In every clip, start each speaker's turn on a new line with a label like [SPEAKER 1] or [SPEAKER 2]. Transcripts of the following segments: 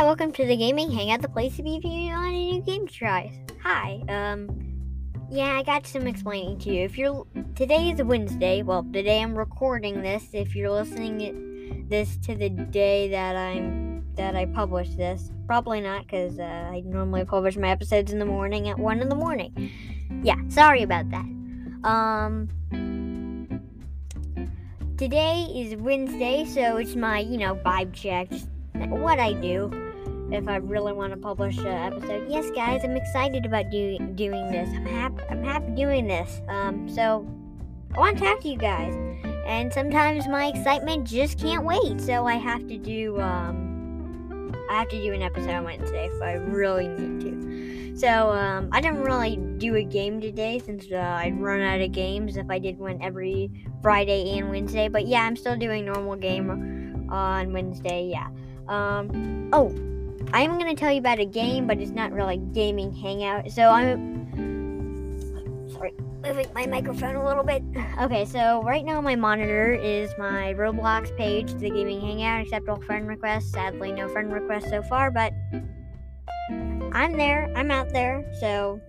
[SPEAKER 1] Hi, welcome to the Gaming Hangout, the place to be if you want a new game to try. Hi, um, yeah, I got some explaining to you. If you're today is Wednesday, well, the day I'm recording this. If you're listening this to the day that I'm that I publish this, probably not, because uh, I normally publish my episodes in the morning at one in the morning. Yeah, sorry about that. Um, today is Wednesday, so it's my you know vibe check, just what I do if I really want to publish an episode. Yes, guys, I'm excited about do- doing this. I'm happy. I'm happy doing this. Um, so I want to talk to you guys, and sometimes my excitement just can't wait. So I have to do. Um, I have to do an episode on Wednesday if I really need to. So um, I didn't really do a game today since uh, I'd run out of games if I did one every Friday and Wednesday. But yeah, I'm still doing normal game on Wednesday. Yeah. Um, oh, I am going to tell you about a game, but it's not really gaming hangout. So I'm sorry, moving my microphone a little bit. Okay, so right now my monitor is my Roblox page, the gaming hangout, accept all friend requests. Sadly, no friend requests so far, but I'm there. I'm out there. So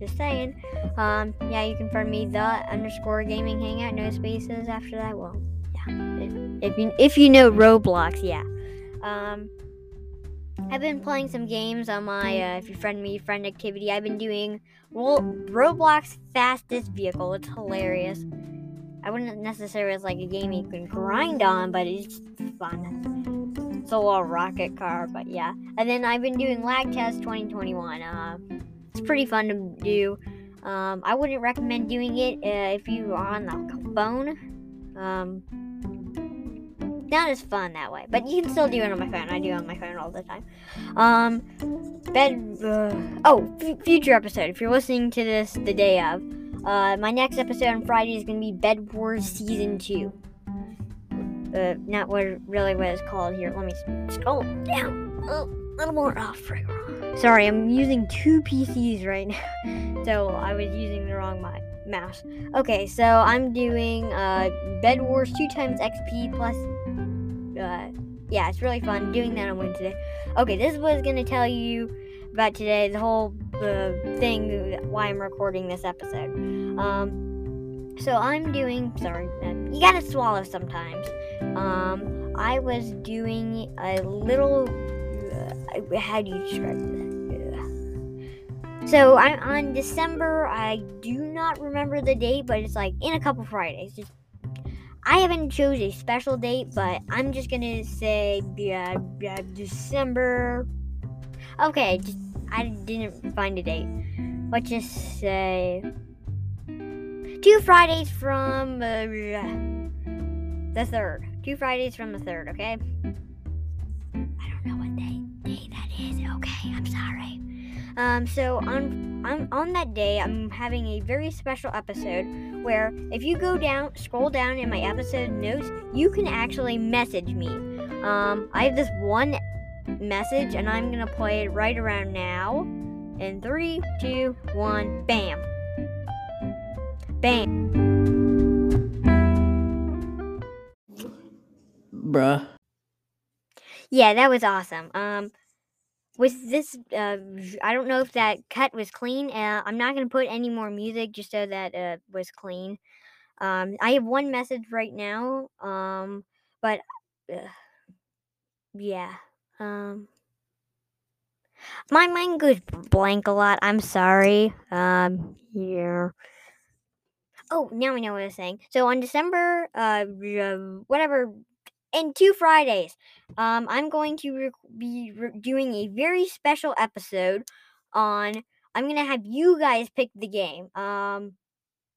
[SPEAKER 1] just saying. Um, yeah, you can find me the underscore gaming hangout, no spaces after that. Well, yeah. If you if you know Roblox, yeah. Um, I've been playing some games on my uh, if you friend me friend activity. I've been doing Ro- Roblox fastest vehicle. It's hilarious. I wouldn't necessarily it's like a game you can grind on, but it's fun. It's a rocket car, but yeah. And then I've been doing Lag Test 2021. Uh, it's pretty fun to do. Um, I wouldn't recommend doing it uh, if you are on the phone. Um, not as fun that way, but you can still do it on my phone. I do it on my phone all the time. Um, bed. Uh, oh, f- future episode. If you're listening to this the day of, uh, my next episode on Friday is gonna be Bed Wars season two. Uh, not what really what it's called here. Let me scroll down a little more. Oh. Sorry, I'm using two PCs right now, so I was using the wrong mic mouse. Okay, so I'm doing uh, Bed Wars 2 times XP plus. Uh, yeah, it's really fun doing that on Wednesday. Okay, this was gonna tell you about today, the whole thing, why I'm recording this episode. Um, so I'm doing. Sorry, uh, you gotta swallow sometimes. Um, I was doing a little. Uh, how do you describe this? So I, on December, I do not remember the date, but it's like in a couple Fridays. Just, I haven't chose a special date, but I'm just gonna say yeah, yeah, December. Okay, just, I didn't find a date. Let's just say two Fridays from uh, the third. Two Fridays from the third. Okay. I don't know what day day that is. Okay, I'm sorry. Um, so on, on on that day, I'm having a very special episode where if you go down, scroll down in my episode notes, you can actually message me. Um, I have this one message, and I'm gonna play it right around now. In three, two, one, bam, bam.
[SPEAKER 2] Bruh.
[SPEAKER 1] Yeah, that was awesome. Um, with this uh, i don't know if that cut was clean uh, i'm not going to put any more music just so that uh, was clean. Um, i have one message right now um, but uh, yeah um, my mind goes blank a lot i'm sorry um, yeah. Oh now i know what i was saying. So on december uh, whatever in two Fridays, um, I'm going to re- be re- doing a very special episode on. I'm gonna have you guys pick the game. Um,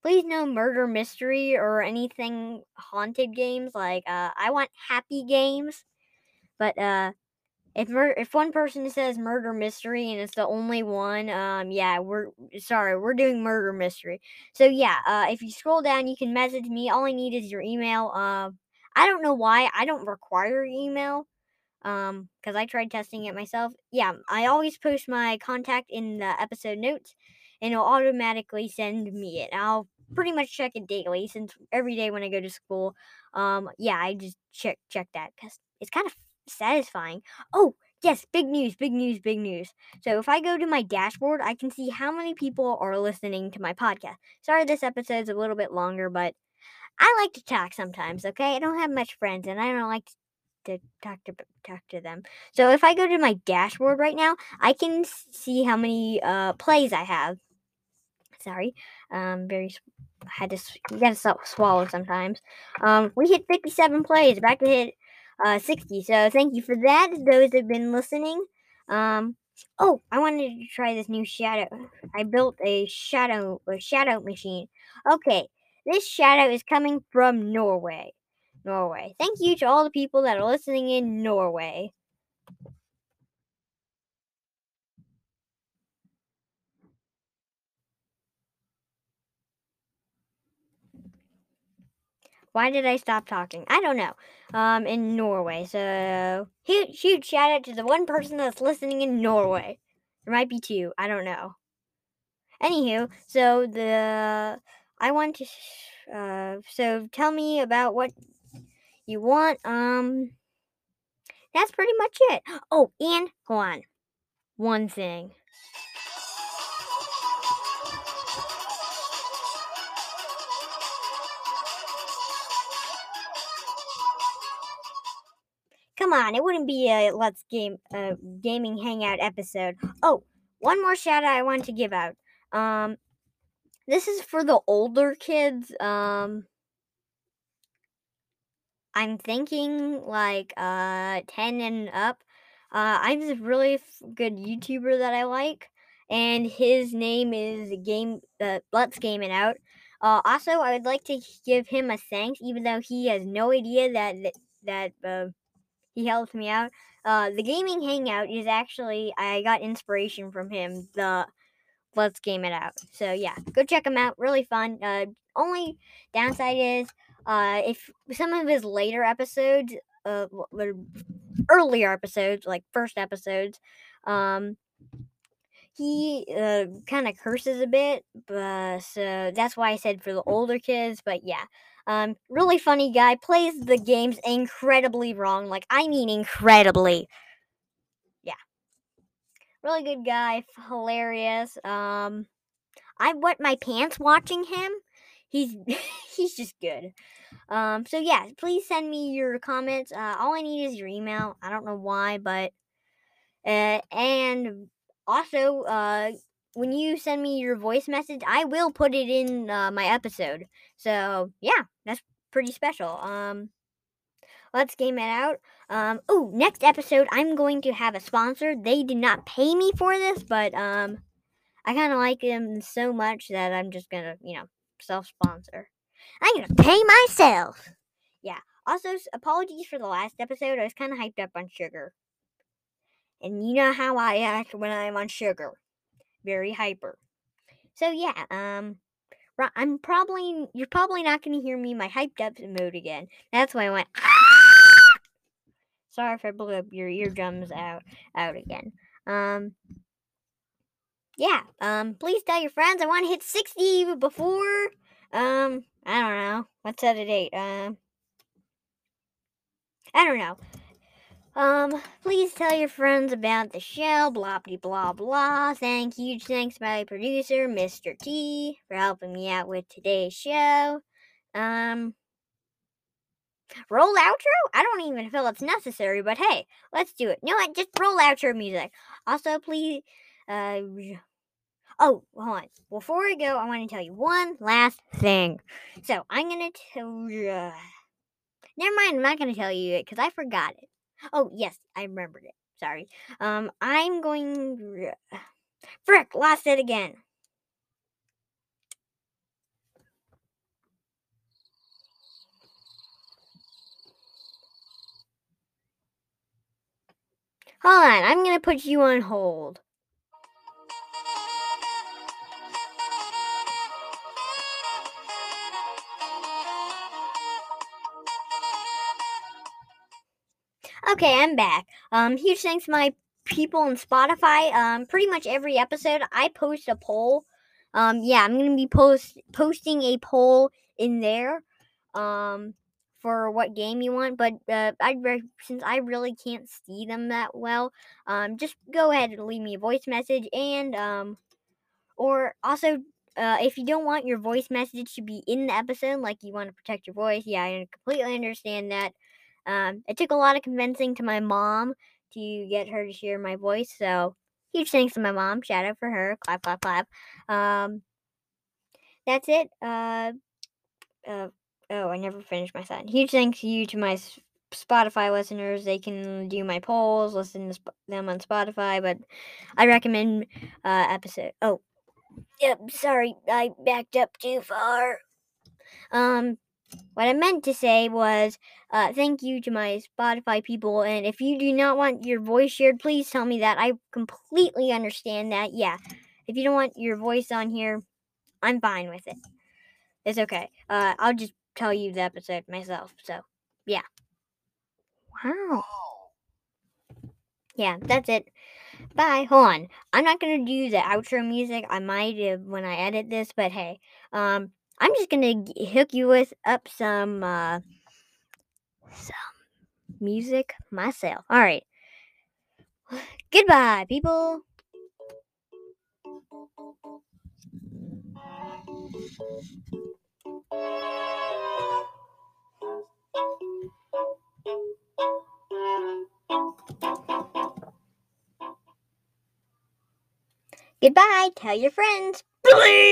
[SPEAKER 1] please no murder mystery or anything haunted games. Like, uh, I want happy games. But uh, if mur- if one person says murder mystery and it's the only one, um, yeah, we're sorry, we're doing murder mystery. So yeah, uh, if you scroll down, you can message me. All I need is your email. Um. I don't know why I don't require email. Um, because I tried testing it myself. Yeah, I always post my contact in the episode notes, and it'll automatically send me it. I'll pretty much check it daily since every day when I go to school. Um, yeah, I just check check that because it's kind of satisfying. Oh, yes, big news, big news, big news. So if I go to my dashboard, I can see how many people are listening to my podcast. Sorry, this episode's a little bit longer, but I like to talk sometimes. Okay, I don't have much friends, and I don't like to talk to talk to them. So if I go to my dashboard right now, I can see how many uh, plays I have. Sorry, um, very had to you gotta swallow sometimes. Um, we hit 57 plays, about to hit uh 60. So thank you for that. Those have been listening. Um, oh, I wanted to try this new shadow. I built a shadow a shadow machine. Okay, this shadow is coming from Norway. Norway. Thank you to all the people that are listening in Norway. Why did I stop talking? I don't know. Um, in Norway. So huge, huge shout out to the one person that's listening in Norway. There might be two. I don't know. Anywho, so the I want to. Uh, so tell me about what you want. Um, that's pretty much it. Oh, and hold on. One thing. Come on, it wouldn't be a Let's Game a Gaming Hangout episode. Oh, one more shout out I want to give out. Um, this is for the older kids. Um, I'm thinking like uh 10 and up. Uh, I'm this really good YouTuber that I like, and his name is Game uh, Let's Game It Out. Uh, also, I would like to give him a thanks, even though he has no idea that that, that uh, he helped me out. Uh, the gaming hangout is actually I got inspiration from him. The let's game it out. So yeah, go check him out. Really fun. Uh, only downside is uh, if some of his later episodes, uh, earlier episodes, like first episodes, um, he uh, kind of curses a bit, but so that's why I said for the older kids. But yeah, um, really funny guy. Plays the games incredibly wrong. Like, I mean, incredibly. Really good guy. Hilarious. Um, I wet my pants watching him. He's he's just good. Um, so yeah, please send me your comments. Uh, all I need is your email. I don't know why, but uh, and also uh when you send me your voice message, I will put it in uh, my episode. So yeah, that's pretty special. Um, let's game it out. Um, oh, next episode I'm going to have a sponsor. They did not pay me for this, but um, I kind of like them so much that I'm just gonna, you know, self-sponsor. I'm gonna pay myself. Yeah. Also, apologies for the last episode. I was kind of hyped up on sugar. And you know how I act when I'm on sugar very hyper. So yeah, um, I'm probably you're probably not going to hear me my hyped up mode again. That's why I went. Sorry if I blew up your eardrums out out again. Um, yeah. Um, please tell your friends. I want to hit sixty before. Um, I don't know. What's that a date? Um, I don't know. Um, please tell your friends about the show, blah blah blah blah. Thank you, huge thanks to my producer, Mr. T, for helping me out with today's show. Um Roll outro? I don't even feel it's necessary, but hey, let's do it. You know what? Just roll outro music. Also, please uh Oh, hold on. Before I go, I want to tell you one last thing. So, I'm going to tell you. Uh, never mind, I'm not going to tell you it because I forgot it. Oh, yes, I remembered it. Sorry. Um, I'm going. Frick, lost it again. Hold on, I'm gonna put you on hold. Okay, I'm back. Um, huge thanks to my people on Spotify. Um, pretty much every episode I post a poll. Um, yeah, I'm gonna be post posting a poll in there. Um, for what game you want, but uh, I since I really can't see them that well, um, just go ahead and leave me a voice message and um, or also uh, if you don't want your voice message to be in the episode, like you want to protect your voice, yeah, I completely understand that. Um, it took a lot of convincing to my mom to get her to hear my voice, so huge thanks to my mom. Shout out for her. Clap, clap, clap. Um, that's it. Uh, uh, oh, I never finished my thought. Huge thanks to you to my Spotify listeners. They can do my polls, listen to them on Spotify, but I recommend uh, episode. Oh, yep. Sorry, I backed up too far. Um, what I meant to say was uh, thank you to my Spotify people. And if you do not want your voice shared, please tell me that. I completely understand that. Yeah. If you don't want your voice on here, I'm fine with it. It's okay. Uh, I'll just tell you the episode myself. So, yeah. Wow. Yeah, that's it. Bye. Hold on. I'm not gonna do the outro music. I might when I edit this, but hey, um, I'm just gonna hook you with up some uh, some music myself. All right. Goodbye, people. Goodbye. Tell your friends. Please.